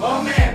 Oh man.